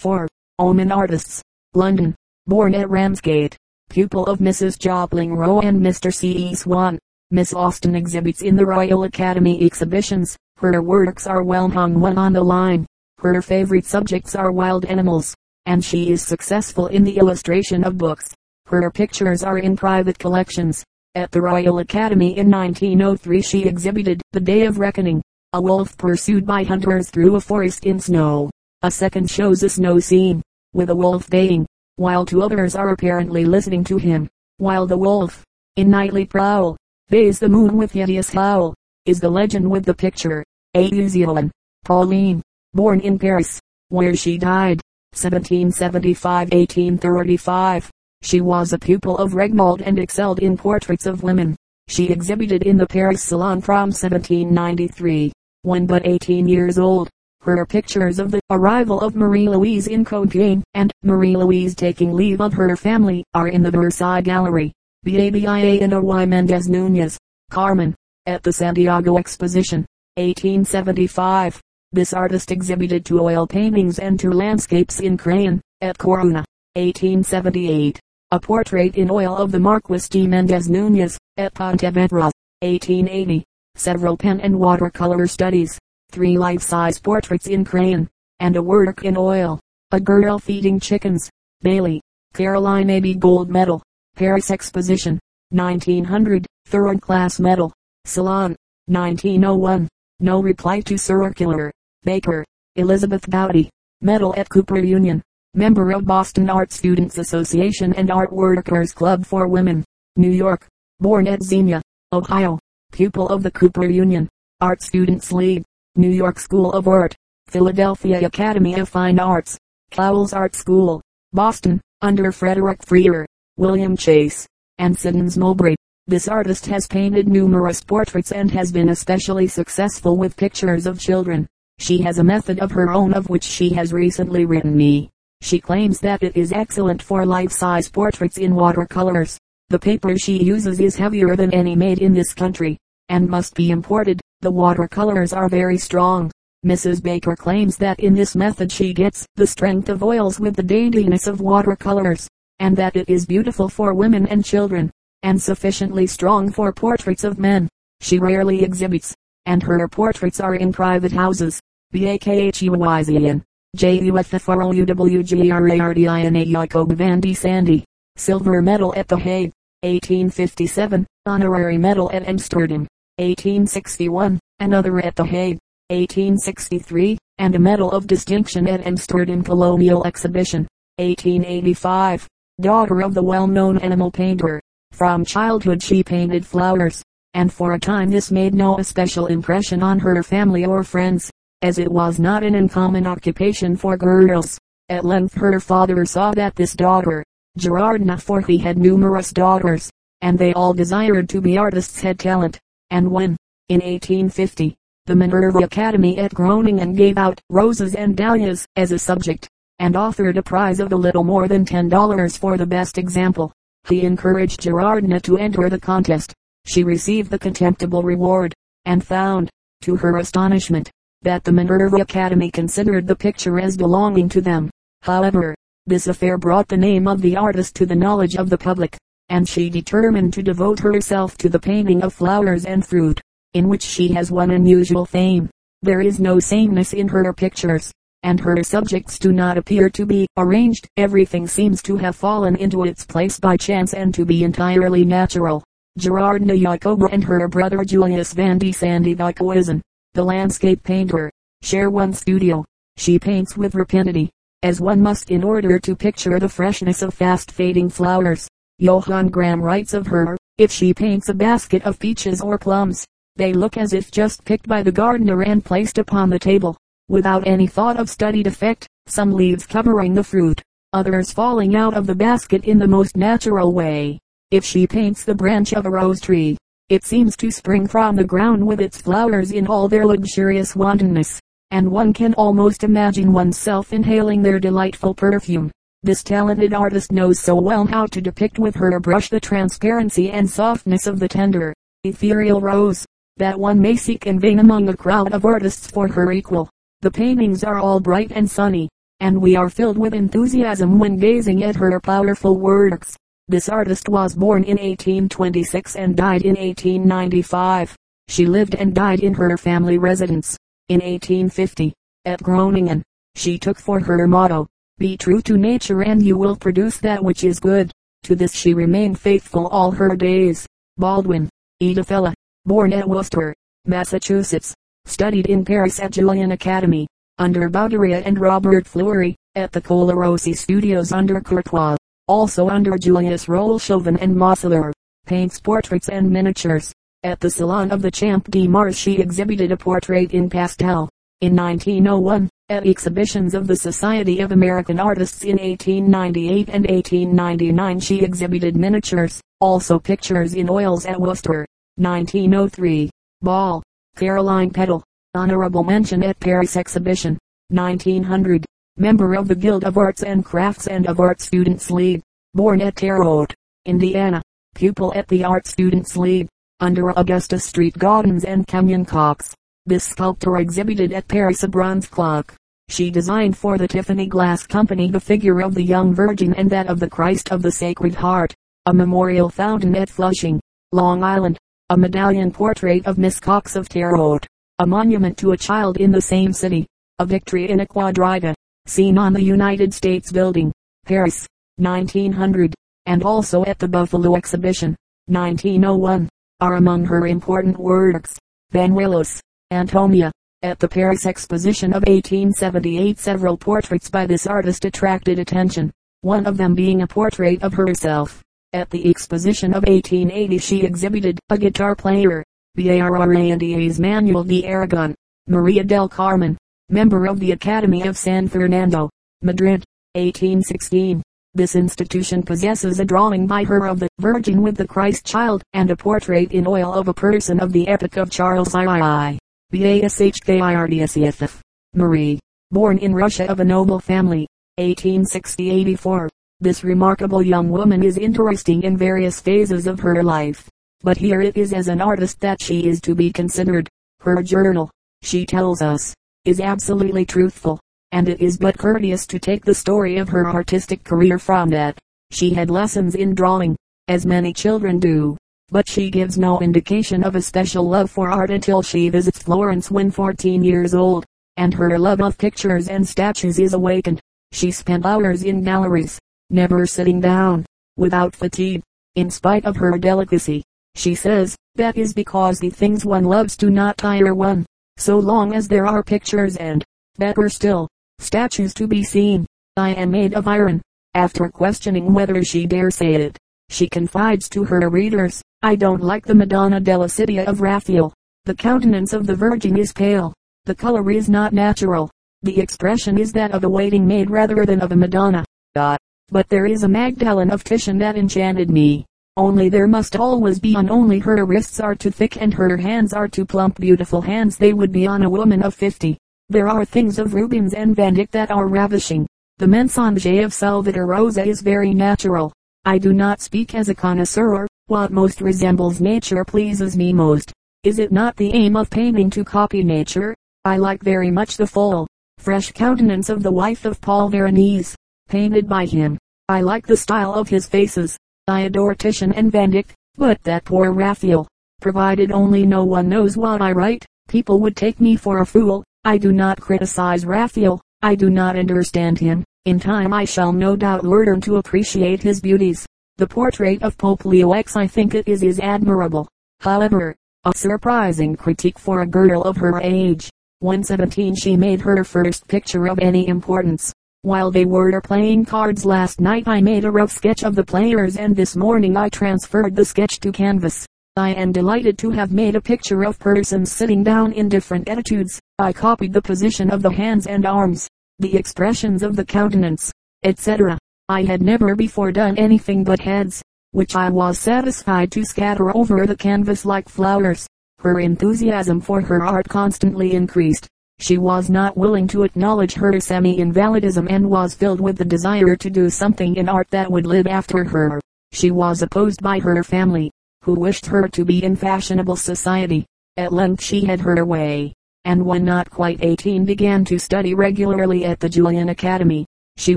4. Oman Artists. London. Born at Ramsgate. Pupil of Mrs. Jopling Rowe and Mr. C. E. Swan. Miss Austen exhibits in the Royal Academy exhibitions. Her works are well hung one on the line. Her favorite subjects are wild animals, and she is successful in the illustration of books. Her pictures are in private collections. At the Royal Academy in 1903 she exhibited The Day of Reckoning, a wolf pursued by hunters through a forest in snow. A second shows a snow scene, with a wolf baying, while two others are apparently listening to him, while the wolf, in nightly prowl, bays the moon with hideous howl, is the legend with the picture. A. Uzielin, Pauline, born in Paris, where she died, 1775-1835. She was a pupil of Regnault and excelled in portraits of women. She exhibited in the Paris Salon from 1793, when but 18 years old. Her pictures of the arrival of Marie-Louise in Compiègne, and Marie-Louise taking leave of her family, are in the Versailles Gallery. Babia and Y. Mendez Nunez, Carmen, at the Santiago Exposition, 1875. This artist exhibited two oil paintings and two landscapes in crayon, at Corona, 1878. A portrait in oil of the Marquis de Mendez Nunez, at Pontevedra, 1880. Several pen and watercolor studies. Three life-size portraits in crayon, and a work in oil. A girl feeding chickens. Bailey, Caroline A. B. Gold Medal. Paris Exposition, 1900, third class medal. Salon, 1901. No reply to circular. Baker, Elizabeth Gowdy. Medal at Cooper Union. Member of Boston Art Students Association and Art Workers Club for Women. New York. Born at Xenia, Ohio. Pupil of the Cooper Union. Art Students League. New York School of Art. Philadelphia Academy of Fine Arts. Cowles Art School. Boston, under Frederick Freer. William Chase, and Siddons Mowbray. This artist has painted numerous portraits and has been especially successful with pictures of children. She has a method of her own of which she has recently written me. She claims that it is excellent for life-size portraits in watercolors. The paper she uses is heavier than any made in this country, and must be imported. The watercolors are very strong. Mrs. Baker claims that in this method she gets the strength of oils with the daintiness of watercolors and that it is beautiful for women and children, and sufficiently strong for portraits of men. She rarely exhibits, and her portraits are in private houses. B-A-K-H-U-Y-Z-N. J-U-F-F-R-O-U-W-G-R-A-R-D-I-N-A Jacob Van Sandy. Silver Medal at The Hague. 1857. Honorary Medal at Amsterdam. 1861. Another at The Hague. 1863. And a Medal of Distinction at Amsterdam Colonial Exhibition. 1885 daughter of the well-known animal painter. From childhood she painted flowers, and for a time this made no especial impression on her family or friends, as it was not an uncommon occupation for girls. At length her father saw that this daughter, Gerardina for he had numerous daughters, and they all desired to be artists had talent, and when, in 1850, the Minerva Academy at Groningen gave out Roses and Dahlias as a subject, and offered a prize of a little more than $10 for the best example. He encouraged Gerardina to enter the contest. She received the contemptible reward, and found, to her astonishment, that the Minerva Academy considered the picture as belonging to them. However, this affair brought the name of the artist to the knowledge of the public, and she determined to devote herself to the painting of flowers and fruit, in which she has won unusual fame. There is no sameness in her pictures, and her subjects do not appear to be arranged. Everything seems to have fallen into its place by chance and to be entirely natural. Gerardina Jacoba and her brother Julius van de Sande Bakhuyzen, the landscape painter, share one studio. She paints with rapidity, as one must in order to picture the freshness of fast fading flowers. Johann Graham writes of her, if she paints a basket of peaches or plums, they look as if just picked by the gardener and placed upon the table without any thought of studied effect, some leaves covering the fruit, others falling out of the basket in the most natural way. If she paints the branch of a rose tree, it seems to spring from the ground with its flowers in all their luxurious wantonness, and one can almost imagine oneself inhaling their delightful perfume. This talented artist knows so well how to depict with her brush the transparency and softness of the tender, ethereal rose, that one may seek in vain among a crowd of artists for her equal. The paintings are all bright and sunny, and we are filled with enthusiasm when gazing at her powerful works. This artist was born in 1826 and died in 1895. She lived and died in her family residence. In 1850, at Groningen, she took for her motto, be true to nature and you will produce that which is good. To this she remained faithful all her days. Baldwin, Edithella, born at Worcester, Massachusetts, studied in Paris at Julian Academy, under Baudelaire and Robert Fleury, at the Colarossi Studios under Courtois, also under Julius Rolshoven and Mosseler, paints portraits and miniatures. At the Salon of the Champ de Mars she exhibited a portrait in pastel. In 1901, at exhibitions of the Society of American Artists in 1898 and 1899 she exhibited miniatures, also pictures in oils at Worcester. 1903, Ball, Caroline Peddle. honorable mention at Paris Exhibition. 1900, member of the Guild of Arts and Crafts and of Art Students League, born at Terre Haute, Indiana, pupil at the Art Students League, under Augusta Street Gaudens and Kenyon Cox. This sculptor exhibited at Paris a bronze clock. She designed for the Tiffany Glass Company the figure of the young Virgin and that of the Christ of the Sacred Heart, a memorial fountain at Flushing, Long Island, a medallion portrait of Miss Cox of Terre a monument to a child in the same city, a victory in a quadriga, seen on the United States Building, Paris, 1900, and also at the Buffalo Exhibition, 1901, are among her important works. Banuelos, Antonia. At the Paris Exposition of 1878 several portraits by this artist attracted attention, one of them being a portrait of herself. At the Exposition of 1880 she exhibited a guitar player, Barrandi's Manuel de Aragon, Maria del Carmen, member of the Academy of San Fernando, Madrid, 1816. This institution possesses a drawing by her of the Virgin with the Christ child, and a portrait in oil of a person of the epoch of Charles III. BASHKIRTSEFF. Marie, born in Russia of a noble family, 1860-84. This remarkable young woman is interesting in various phases of her life. But here it is as an artist that she is to be considered. Her journal, she tells us, is absolutely truthful and it is but courteous to take the story of her artistic career from that. She had lessons in drawing, as many children do, but she gives no indication of a special love for art until she visits Florence when 14 years old, and her love of pictures and statues is awakened. She spent hours in galleries, never sitting down, without fatigue, in spite of her delicacy. She says, that is because the things one loves do not tire one, so long as there are pictures and, better still, statues to be seen. I am made of iron. After questioning whether she dare say it, she confides to her readers, I don't like the Madonna della Città of Raphael. The countenance of the Virgin is pale. The color is not natural. The expression is that of a waiting maid rather than of a Madonna. But there is a Magdalen of Titian that enchanted me. Only there must always be on only her wrists are too thick and her hands are too plump beautiful hands they would be on a woman of fifty. There are things of Rubens and Van Dyck that are ravishing. The mensonge of Salvator Rosa is very natural. I do not speak as a connoisseur. What most resembles nature pleases me most. Is it not the aim of painting to copy nature? I like very much the full, fresh countenance of the wife of Paul Veronese, painted by him. I like the style of his faces. I adore Titian and Van Dyck, but that poor Raphael, provided only no one knows what I write, people would take me for a fool. I do not criticize Raphael. I do not understand him. In time I shall no doubt learn to appreciate his beauties. The portrait of Pope Leo X I think it is, is admirable. However, a surprising critique for a girl of her age. When 17 she made her first picture of any importance. While they were playing cards last night I made a rough sketch of the players and this morning I transferred the sketch to canvas. I am delighted to have made a picture of persons sitting down in different attitudes. I copied the position of the hands and arms, the expressions of the countenance, etc. I had never before done anything but heads, which I was satisfied to scatter over the canvas like flowers. Her enthusiasm for her art constantly increased. She was not willing to acknowledge her semi-invalidism and was filled with the desire to do something in art that would live after her. She was opposed by her family, who wished her to be in fashionable society. At length she had her way. And when not quite 18 began to study regularly at the Julian Academy. She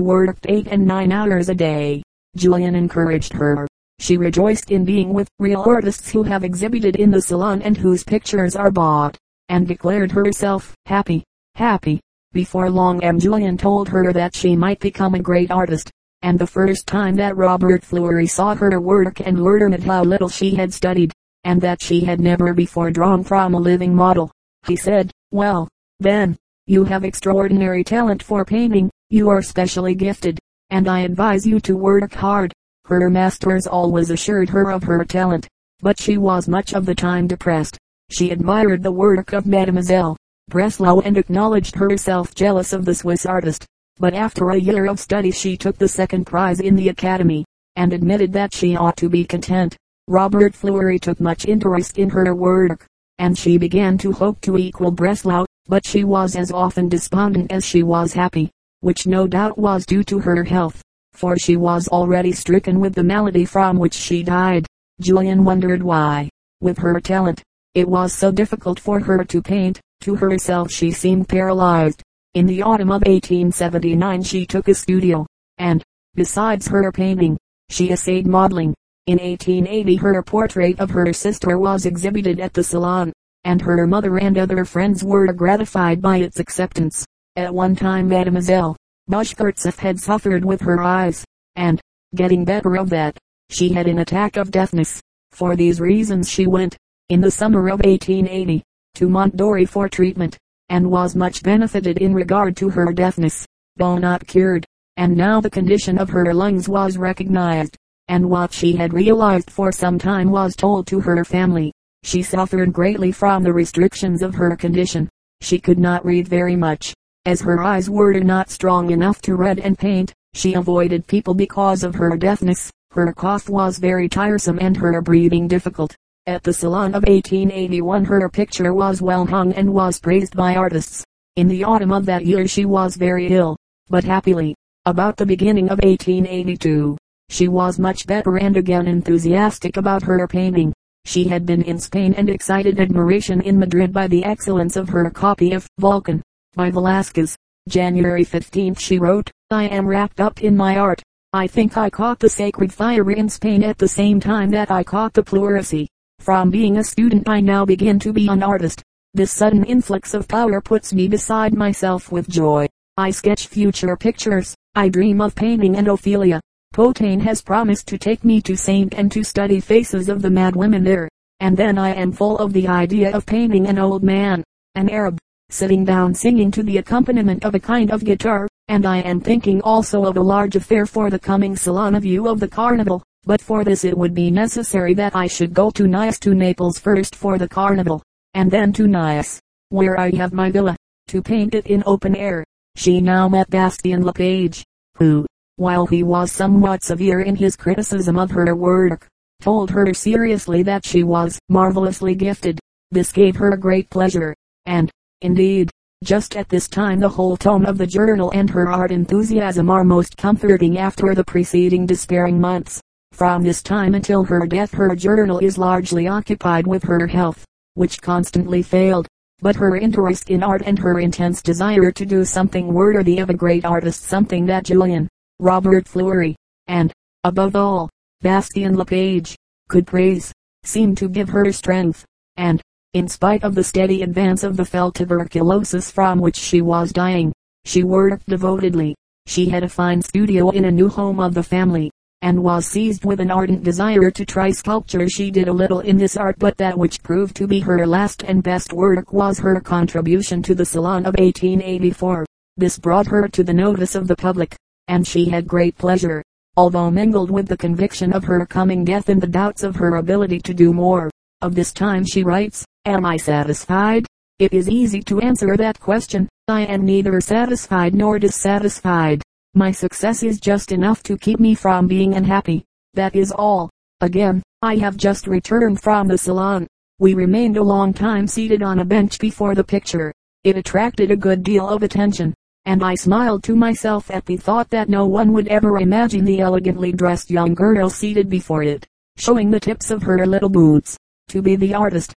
worked eight and nine hours a day. Julian encouraged her. She rejoiced in being with real artists who have exhibited in the salon and whose pictures are bought, and declared herself happy, happy. Before long M. Julian told her that she might become a great artist, and the first time that Robert Fleury saw her work and learned how little she had studied, and that she had never before drawn from a living model, he said, well, then, you have extraordinary talent for painting, you are specially gifted, and I advise you to work hard. Her masters always assured her of her talent, but she was much of the time depressed. She admired the work of Mademoiselle Breslau and acknowledged herself jealous of the Swiss artist. But after a year of study she took the second prize in the academy, and admitted that she ought to be content. Robert Fleury took much interest in her work, and she began to hope to equal Breslau, but she was as often despondent as she was happy, which no doubt was due to her health, for she was already stricken with the malady from which she died. Julian wondered why, with her talent, it was so difficult for her to paint. To herself she seemed paralyzed. In the autumn of 1879 she took a studio, and, besides her painting, she essayed modeling. In 1880 her portrait of her sister was exhibited at the Salon, and her mother and other friends were gratified by its acceptance. At one time Mademoiselle Bashkirtseff had suffered with her eyes, and, getting better of that, she had an attack of deafness. For these reasons she went, in the summer of 1880, to Mont-Dore for treatment, and was much benefited in regard to her deafness, though not cured, and now the condition of her lungs was recognized and what she had realized for some time was told to her family. She suffered greatly from the restrictions of her condition. She could not read very much, as her eyes were not strong enough to read and paint. She avoided people because of her deafness. Her cough was very tiresome and her breathing difficult. At the Salon of 1881 her picture was well hung and was praised by artists. In the autumn of that year she was very ill, but happily, about the beginning of 1882, she was much better and again enthusiastic about her painting. She had been in Spain and excited admiration in Madrid by the excellence of her copy of Vulcan, by Velasquez. January 15 she wrote, I am wrapped up in my art. I think I caught the sacred fire in Spain at the same time that I caught the pleurisy. From being a student I now begin to be an artist. This sudden influx of power puts me beside myself with joy. I sketch future pictures. I dream of painting and Ophelia. Potain has promised to take me to Saint and to study faces of the mad women there, and then I am full of the idea of painting an old man, an Arab, sitting down singing to the accompaniment of a kind of guitar, and I am thinking also of a large affair for the coming salon view of the carnival, but for this it would be necessary that I should go to Nice to Naples first for the carnival, and then to Nice, where I have my villa, to paint it in open air. She now met Bastien Lepage, who, while he was somewhat severe in his criticism of her work, told her seriously that she was marvelously gifted. This gave her great pleasure, and, indeed, just at this time the whole tone of the journal and her art enthusiasm are most comforting after the preceding despairing months. From this time until her death her journal is largely occupied with her health, which constantly failed. But her interest in art and her intense desire to do something worthy of a great artist something that Julian, Robert Fleury, and, above all, Bastien Lepage, could praise, seemed to give her strength, and, in spite of the steady advance of the fell tuberculosis from which she was dying, she worked devotedly. She had a fine studio in a new home of the family, and was seized with an ardent desire to try sculpture. She did a little in this art but that which proved to be her last and best work was her contribution to the Salon of 1884. This brought her to the notice of the public, and she had great pleasure, although mingled with the conviction of her coming death and the doubts of her ability to do more. Of this time she writes, Am I satisfied? It is easy to answer that question. I am neither satisfied nor dissatisfied. My success is just enough to keep me from being unhappy. That is all. Again, I have just returned from the salon. We remained a long time seated on a bench before the picture. It attracted a good deal of attention and I smiled to myself at the thought that no one would ever imagine the elegantly dressed young girl seated before it, showing the tips of her little boots, to be the artist.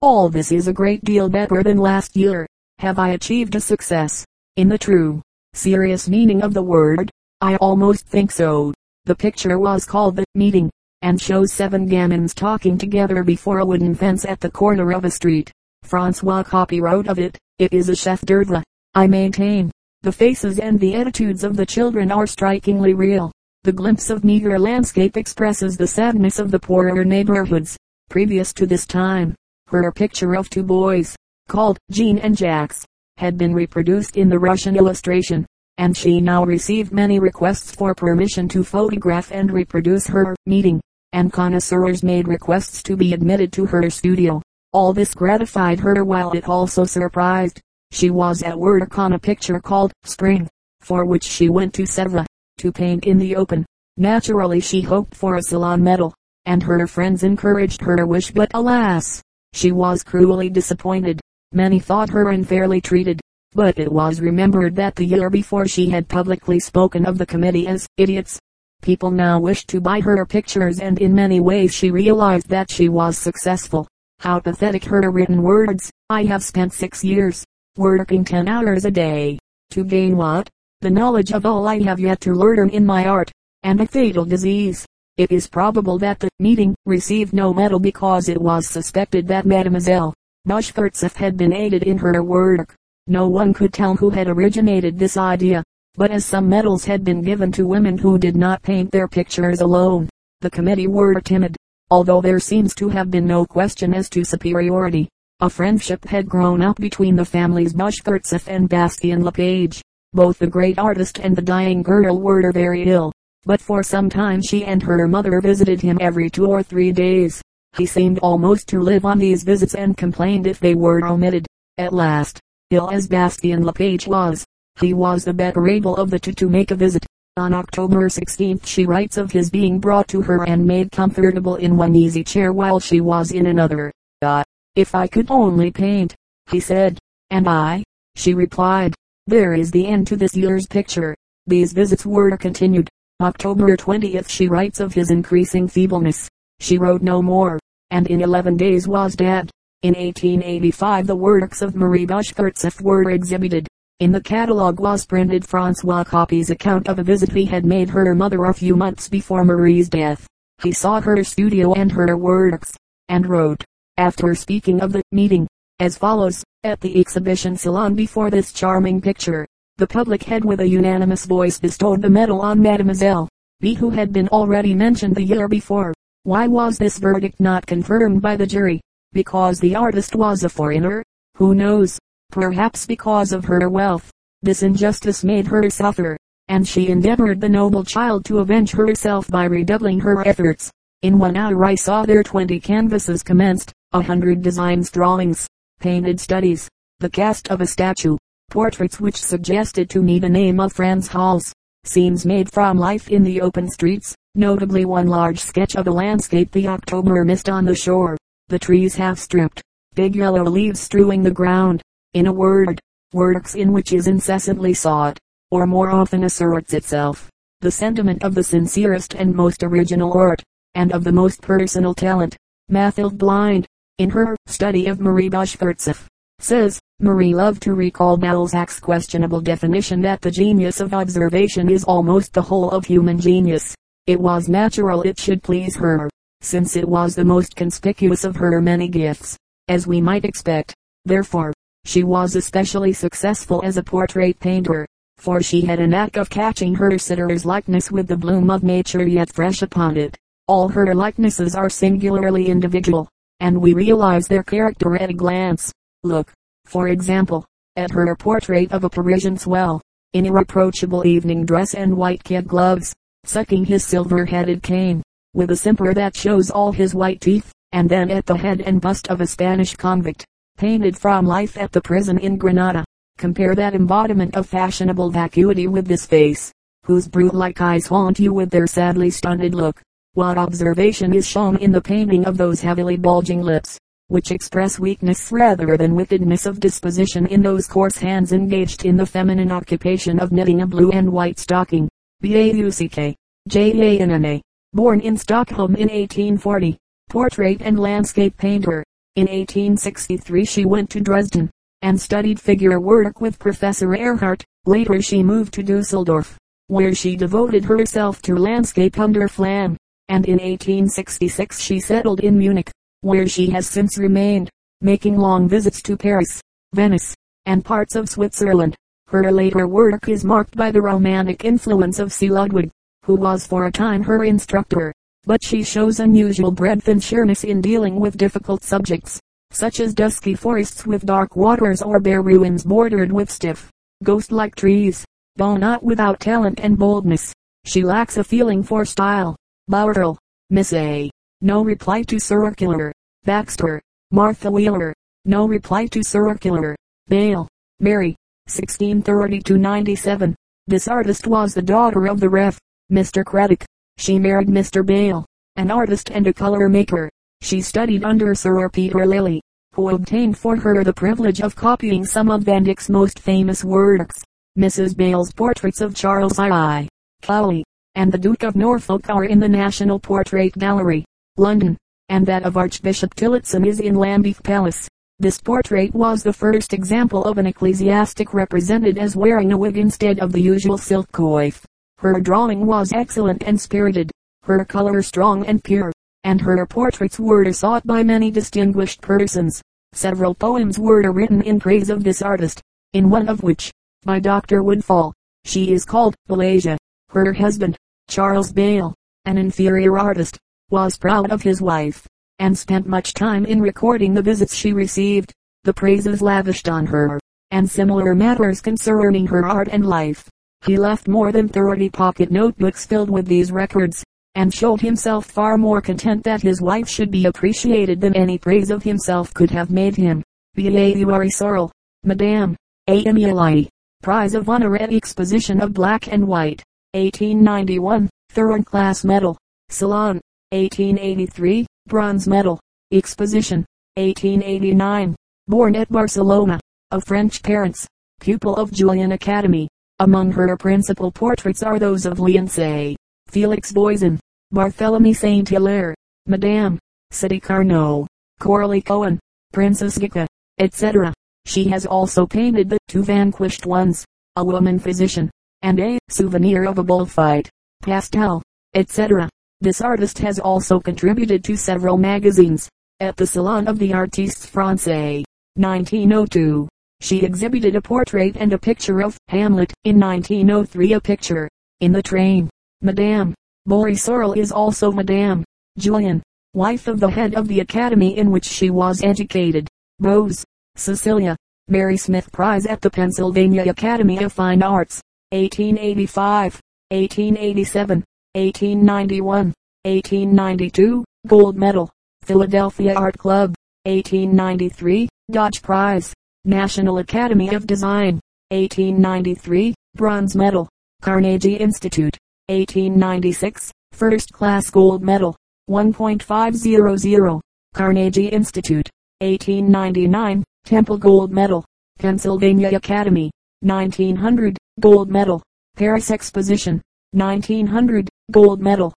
All this is a great deal better than last year. Have I achieved a success? In the true, serious meaning of the word, I almost think so. The picture was called The Meeting, and shows seven gamins talking together before a wooden fence at the corner of a street. Francois Coppée wrote of it, it is a chef d'oeuvre. I maintain, the faces and the attitudes of the children are strikingly real. The glimpse of meager landscape expresses the sadness of the poorer neighborhoods. Previous to this time, her picture of two boys, called Jean and Jacques, had been reproduced in the Russian illustration, and she now received many requests for permission to photograph and reproduce her meeting, and connoisseurs made requests to be admitted to her studio. All this gratified her while it also surprised. She was at work on a picture called Spring, for which she went to Sevres, to paint in the open. Naturally she hoped for a salon medal, and her friends encouraged her wish but alas, she was cruelly disappointed. Many thought her unfairly treated, but it was remembered that the year before she had publicly spoken of the committee as idiots. People now wished to buy her pictures and in many ways she realized that she was successful. How pathetic her written words. I have spent six years, working ten hours a day, to gain what? The knowledge of all I have yet to learn in my art, and a fatal disease. It is probable that the meeting received no medal because it was suspected that Mademoiselle Bashkirtseff had been aided in her work. No one could tell who had originated this idea, but as some medals had been given to women who did not paint their pictures alone, the committee were timid. Although there seems to have been no question as to superiority, a friendship had grown up between the families Bashkirtseff and Bastien Lepage. Both the great artist and the dying girl were very ill, but for some time she and her mother visited him every two or three days. He seemed almost to live on these visits and complained if they were omitted. At last, ill as Bastien Lepage was, he was the better able of the two to make a visit. On October 16 she writes of his being brought to her and made comfortable in one easy chair while she was in another. Ah, if I could only paint, he said. And I? She replied. There is the end to this year's picture. These visits were continued. October 20th she writes of his increasing feebleness. She wrote no more and in 11 days was dead. In 1885 the works of Marie Bashkirtseff were exhibited. In the catalogue was printed Francois Coppée's account of a visit he had made her mother a few months before Marie's death. He saw her studio and her works, and wrote, after speaking of the meeting, as follows, at the exhibition salon before this charming picture, the public had with a unanimous voice bestowed the medal on Mademoiselle B who had been already mentioned the year before. Why was this verdict not confirmed by the jury? Because the artist was a foreigner? Who knows? Perhaps because of her wealth. This injustice made her suffer, and she endeavored the noble child to avenge herself by redoubling her efforts. In one hour I saw their twenty canvases commenced, a hundred designs drawings, painted studies, the cast of a statue, portraits which suggested to me the name of Frans Hals, scenes made from life in the open streets, notably one large sketch of a landscape the October mist on the shore, the trees half stripped, big yellow leaves strewing the ground. In a word, works in which is incessantly sought, or more often asserts itself, the sentiment of the sincerest and most original art, and of the most personal talent. Mathilde Blind, in her study of Marie Bashkirtseff, says, Marie loved to recall Balzac's questionable definition that the genius of observation is almost the whole of human genius. It was natural it should please her, since it was the most conspicuous of her many gifts, as we might expect. Therefore, she was especially successful as a portrait painter, for she had a knack of catching her sitter's likeness with the bloom of nature yet fresh upon it. All her likenesses are singularly individual, and we realize their character at a glance. Look, for example, at her portrait of a Parisian swell, in irreproachable evening dress and white kid gloves sucking his silver-headed cane, with a simper that shows all his white teeth, and then at the head and bust of a Spanish convict, painted from life at the prison in Granada. Compare that embodiment of fashionable vacuity with this face, whose brute-like eyes haunt you with their sadly stunted look. What observation is shown in the painting of those heavily bulging lips, which express weakness rather than wickedness of disposition in those coarse hands engaged in the feminine occupation of knitting a blue and white stocking. B-A-U-C-K, J-A-N-N-A, born in Stockholm in 1840, portrait and landscape painter. In 1863 she went to Dresden, and studied figure work with Professor Erhardt. Later she moved to Dusseldorf, where she devoted herself to landscape under Flamm, and in 1866 she settled in Munich, where she has since remained, making long visits to Paris, Venice, and parts of Switzerland. Her later work is marked by the romantic influence of C. Ludwig, who was for a time her instructor, but she shows unusual breadth and sureness in dealing with difficult subjects, such as dusky forests with dark waters or bare ruins bordered with stiff, ghost-like trees. Though not without talent and boldness, she lacks a feeling for style. Bowerl, Miss A. No reply to circular. Baxter, Martha Wheeler. No reply to circular. Bale, Mary, 1630-97. This artist was the daughter of the Rev. Mr. Craddock. She married Mr. Bale, an artist and a color maker. She studied under Sir Peter Lely, who obtained for her the privilege of copying some of Van Dyck's most famous works. Mrs. Bale's portraits of Charles I. Cowley and the Duke of Norfolk are in the National Portrait Gallery, London, and that of Archbishop Tillotson is in Lambeth Palace. This portrait was the first example of an ecclesiastic represented as wearing a wig instead of the usual silk coif. Her drawing was excellent and spirited, her color strong and pure, and her portraits were sought by many distinguished persons. Several poems were written in praise of this artist, in one of which, by Dr. Woodfall, she is called Balasia. Her husband, Charles Bale, an inferior artist, was proud of his wife, and spent much time in recording the visits she received, the praises lavished on her, and similar matters concerning her art and life. He left more than 30 pocket notebooks filled with these records, and showed himself far more content that his wife should be appreciated than any praise of himself could have made him. B.A.U.R.E. Sorrel, Madame, A. Emily, Prize of Honor at Exposition of Black and White, 1891, Third Class Medal, Salon, 1883, Bronze Medal, Exposition, 1889, born at Barcelona, of French parents, pupil of Julian Academy, among her principal portraits are those of Leonce, Felix Voisin, Barthélemy Saint Hilaire, Madame, Sadi Carnot, Coralie Cohen, Princess Gicca, etc. She has also painted the two vanquished ones, a woman physician, and a souvenir of a bullfight, pastel, etc. This artist has also contributed to several magazines. At the Salon of the Artistes Français, 1902, she exhibited a portrait and a picture of Hamlet. In 1903 a picture, In the Train. Madame, Boris Sorel is also Madame, Julian, wife of the head of the academy in which she was educated. Beaux, Cecilia, Mary Smith Prize at the Pennsylvania Academy of Fine Arts, 1885, 1887, 1891, 1892, Gold Medal, Philadelphia Art Club, 1893, Dodge Prize, National Academy of Design, 1893, Bronze Medal, Carnegie Institute, 1896, First Class Gold Medal, 1.500, Carnegie Institute, 1899, Temple Gold Medal, Pennsylvania Academy, 1900, Gold Medal, Paris Exposition, 1900, Gold Medal,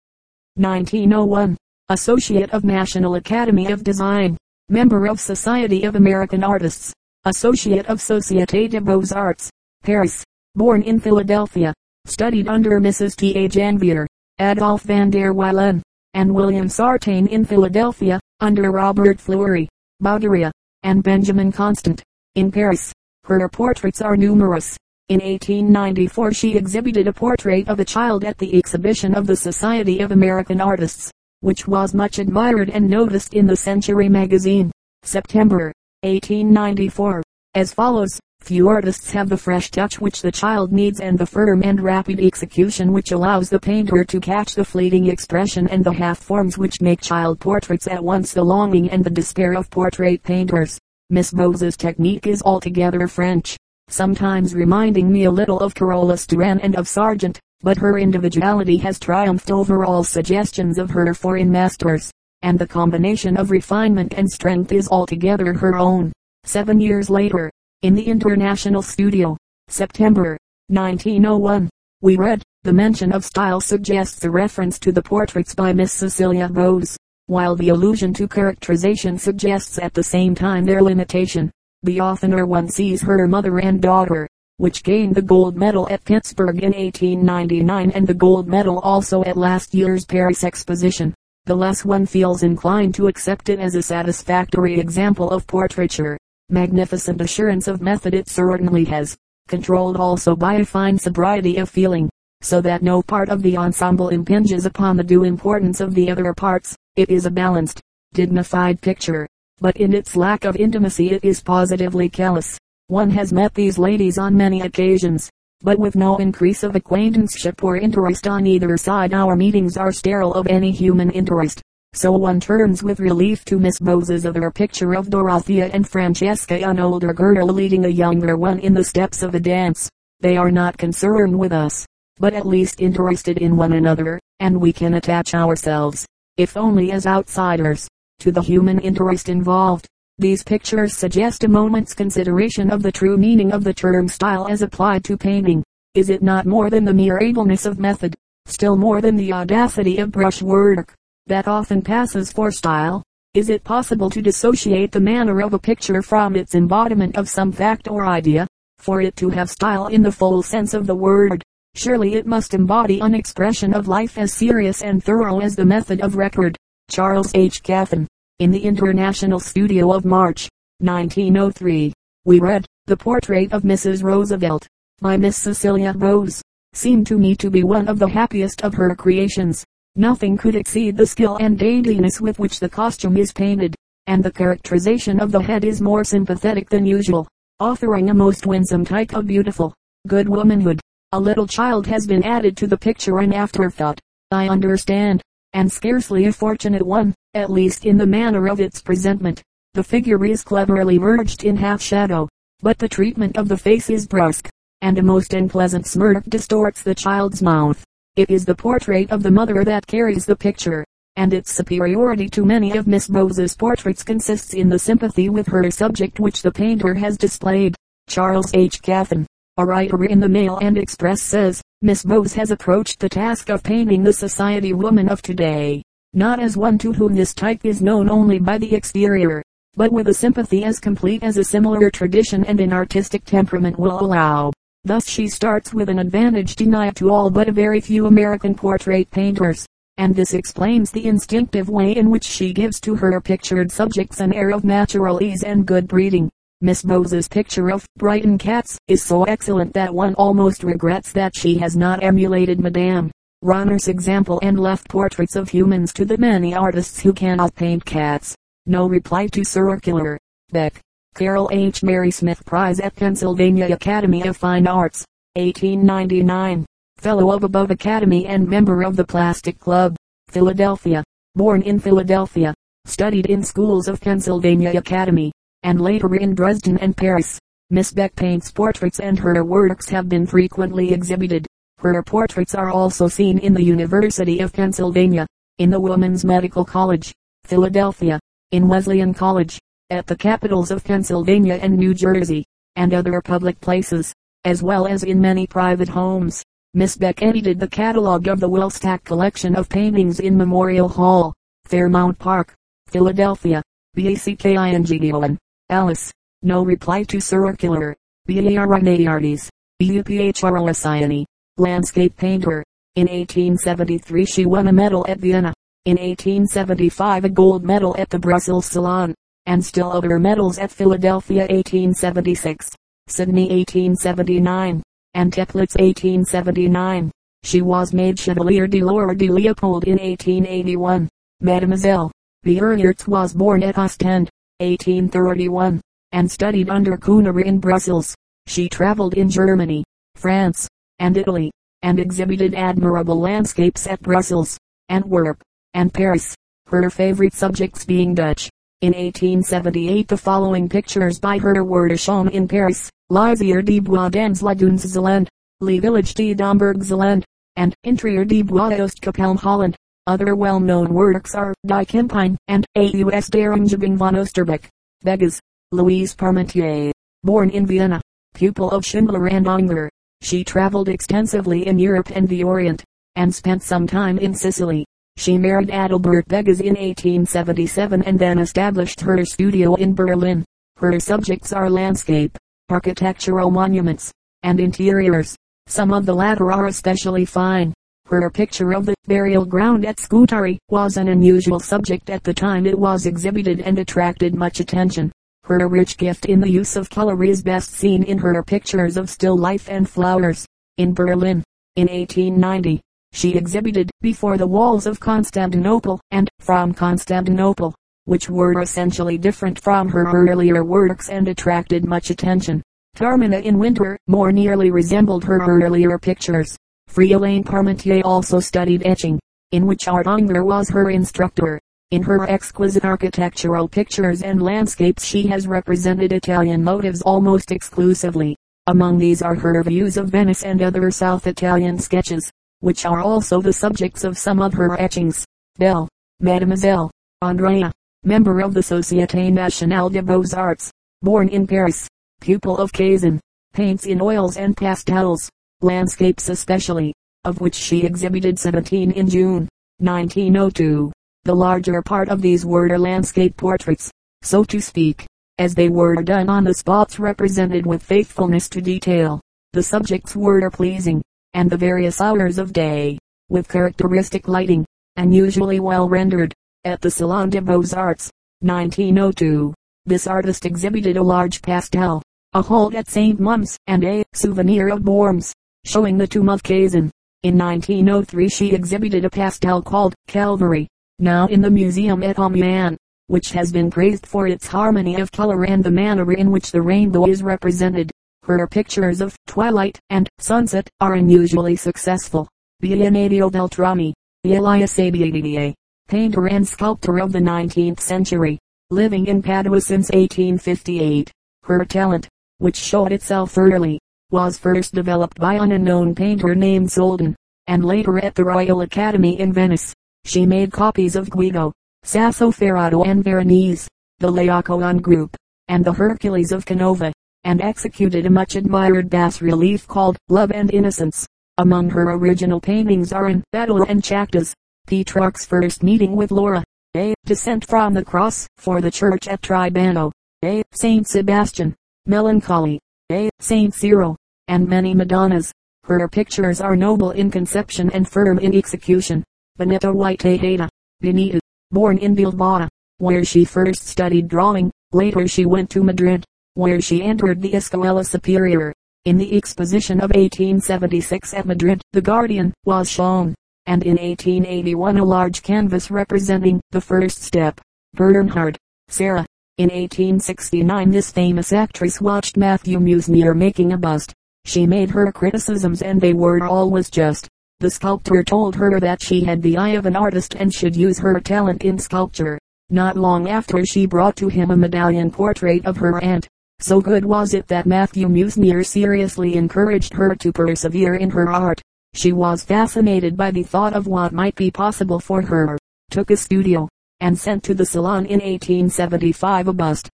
1901, Associate of National Academy of Design, Member of Society of American Artists, Associate of Société des Beaux-Arts, Paris, born in Philadelphia, studied under Mrs. T. A. Janvier, Adolphe van der Wielen, and William Sartain in Philadelphia, under Robert Fleury, Bouderia, and Benjamin Constant, in Paris. Her portraits are numerous. In 1894 she exhibited a portrait of a child at the exhibition of the Society of American Artists, which was much admired and noticed in the Century magazine. September, 1894, as follows. Few artists have the fresh touch which the child needs and the firm and rapid execution which allows the painter to catch the fleeting expression and the half forms which make child portraits at once the longing and the despair of portrait painters. Miss Beaux's technique is altogether French, sometimes reminding me a little of Carolus Duran and of Sargent, but her individuality has triumphed over all suggestions of her foreign masters and the combination of refinement and strength is altogether her own. Seven years later, in the International Studio, September 1901, we read, the mention of style suggests a reference to the portraits by Miss Cecilia Beaux. while the allusion to characterization suggests at the same time their limitation. The oftener one sees her mother and daughter, which gained the gold medal at Pittsburgh in 1899 and the gold medal also at last year's Paris Exposition, the less one feels inclined to accept it as a satisfactory example of portraiture. Magnificent assurance of method it certainly has, controlled also by a fine sobriety of feeling, so that no part of the ensemble impinges upon the due importance of the other parts. It is a balanced, dignified picture, but in its lack of intimacy it is positively callous. One has met these ladies on many occasions, but with no increase of acquaintanceship or interest on either side our meetings are sterile of any human interest. So one turns with relief to Miss Beaux's other picture of Dorothea and Francesca an older girl leading a younger one in the steps of a dance. They are not concerned with us, but at least interested in one another, and we can attach ourselves, if only as outsiders, to the human interest involved. These pictures suggest a moment's consideration of the true meaning of the term style as applied to painting. Is it not more than the mere ableness of method, still more than the audacity of brushwork, that often passes for style? Is it possible to dissociate the manner of a picture from its embodiment of some fact or idea? For it to have style in the full sense of the word, Surely it must embody an expression of life as serious and thorough as the method of record. Charles H. Caffin. In the International Studio of March, 1903, we read, The Portrait of Mrs. Roosevelt, by Miss Cecilia Beaux, seemed to me to be one of the happiest of her creations. Nothing could exceed the skill and daintiness with which the costume is painted, and the characterization of the head is more sympathetic than usual, offering a most winsome type of beautiful, good womanhood. A little child has been added to the picture an afterthought, I understand, and scarcely a fortunate one, at least in the manner of its presentment. The figure is cleverly merged in half shadow, but the treatment of the face is brusque, and a most unpleasant smirk distorts the child's mouth. It is the portrait of the mother that carries the picture, and its superiority to many of Miss Beaux's portraits consists in the sympathy with her subject which the painter has displayed. Charles H. Caffin a writer in the Mail and Express says, Miss Beaux has approached the task of painting the society woman of today, not as one to whom this type is known only by the exterior, but with a sympathy as complete as a similar tradition and an artistic temperament will allow. Thus she starts with an advantage denied to all but a very few American portrait painters, and this explains the instinctive way in which she gives to her pictured subjects an air of natural ease and good breeding. Miss Beaux's picture of Brighton cats is so excellent that one almost regrets that she has not emulated Madame Ronner's example and left portraits of humans to the many artists who cannot paint cats. No reply to circular. Beck. Carol H. Mary Smith Prize at Pennsylvania Academy of Fine Arts, 1899. Fellow of Above Academy and member of the Plastic Club, Philadelphia. Born in Philadelphia. Studied in schools of Pennsylvania Academy and later in Dresden and Paris. Miss Beck paints portraits and her works have been frequently exhibited. Her portraits are also seen in the University of Pennsylvania, in the Women's Medical College, Philadelphia, in Wesleyan College, at the capitals of Pennsylvania and New Jersey, and other public places, as well as in many private homes. Miss Beck edited the catalogue of the Wilstach collection of paintings in Memorial Hall, Fairmount Park, Philadelphia. B-A-C-K-I-N-G-D-O-N. Alice. No reply to circular. B-A-R-I-N-A-R-D-S. B-U-P-H-R-O-S-I-N-E. Landscape painter. In 1873 she won a medal at Vienna. In 1875 a gold medal at the Brussels Salon. And still other medals at Philadelphia 1876. Sydney 1879. And Teplitz 1879. She was made Chevalier de l'Ordre de Leopold in 1881. Mademoiselle. Bieriertz was born at Ostend, 1831, and studied under Kuhner in Brussels. She traveled in Germany, France, and Italy, and exhibited admirable landscapes at Brussels, Antwerp, and Paris, her favorite subjects being Dutch. In 1878 the following pictures by her were shown in Paris, Lizier de Bois dans la Dunes Zeeland, Le Village de Domburg Zeeland, and Interieur de Bois Oostkapelle Holland. Other well-known works are Die Kempine and A.U.S. Darrington von Osterbeck. Begas, Louise Parmentier. Born in Vienna, pupil of Schindler and Unger. She traveled extensively in Europe and the Orient, and spent some time in Sicily. She married Adalbert Begas in 1877 and then established her studio in Berlin. Her subjects are landscape, architectural monuments, and interiors. Some of the latter are especially fine. Her picture of the burial ground at Scutari was an unusual subject at the time it was exhibited and attracted much attention. Her rich gift in the use of color is best seen in her pictures of still life and flowers. In Berlin, in 1890, she exhibited before the walls of Constantinople and from Constantinople, which were essentially different from her earlier works and attracted much attention. Carmina in winter more nearly resembled her earlier pictures. Friolaine Parmentier also studied etching, in which Art was her instructor. In her exquisite architectural pictures and landscapes she has represented Italian motives almost exclusively. Among these are her views of Venice and other South Italian sketches which are also the subjects of some of her etchings. Belle, Mademoiselle, Andrea, member of the Société Nationale des Beaux-Arts, born in Paris, pupil of Cazin, paints in oils and pastels, landscapes especially, of which she exhibited 17 in June, 1902. The larger part of these were landscape portraits, so to speak, as they were done on the spots represented with faithfulness to detail. The subjects were pleasing, and the various hours of day, with characteristic lighting, and usually well rendered. At the Salon des Beaux-Arts, 1902, this artist exhibited a large pastel, a hold at St. Mum's, and a souvenir of Worms, showing the tomb of Cazin. In 1903 she exhibited a pastel called Calvary, now in the museum at Amiens, which has been praised for its harmony of color and the manner in which the rainbow is represented. Her pictures of twilight and sunset are unusually successful. Bionnadio Beltrami, Elias Abiadier, painter and sculptor of the 19th century, living in Padua since 1858. Her talent, which showed itself early, was first developed by an unknown painter named Soldan, and later at the Royal Academy in Venice. She made copies of Guido, Sassoferrato and Veronese, the Laocoon group, and the Hercules of Canova and executed a much admired bas-relief called Love and Innocence. Among her original paintings are in Battle and Chactas, Petrarch's first meeting with Laura, a Descent from the Cross for the Church at Tribano, a Saint Sebastian, Melancholy, a Saint Cyril, and many Madonnas. Her pictures are noble in conception and firm in execution. Benita White Tejeda, Benita, born in Bilbao, where she first studied drawing, later she went to Madrid, where she entered the Escuela Superior. In the exposition of 1876 at Madrid, The Guardian was shown, and in 1881 a large canvas representing the first step. Bernhardt, Sarah. In 1869 this famous actress watched Mathieu Meusnier making a bust. She made her criticisms and they were always just. The sculptor told her that she had the eye of an artist and should use her talent in sculpture. Not long after she brought to him a medallion portrait of her aunt, so good was it that Mathieu Meusnier seriously encouraged her to persevere in her art. She was fascinated by the thought of what might be possible for her, took a studio, and sent to the Salon in 1875 a bust,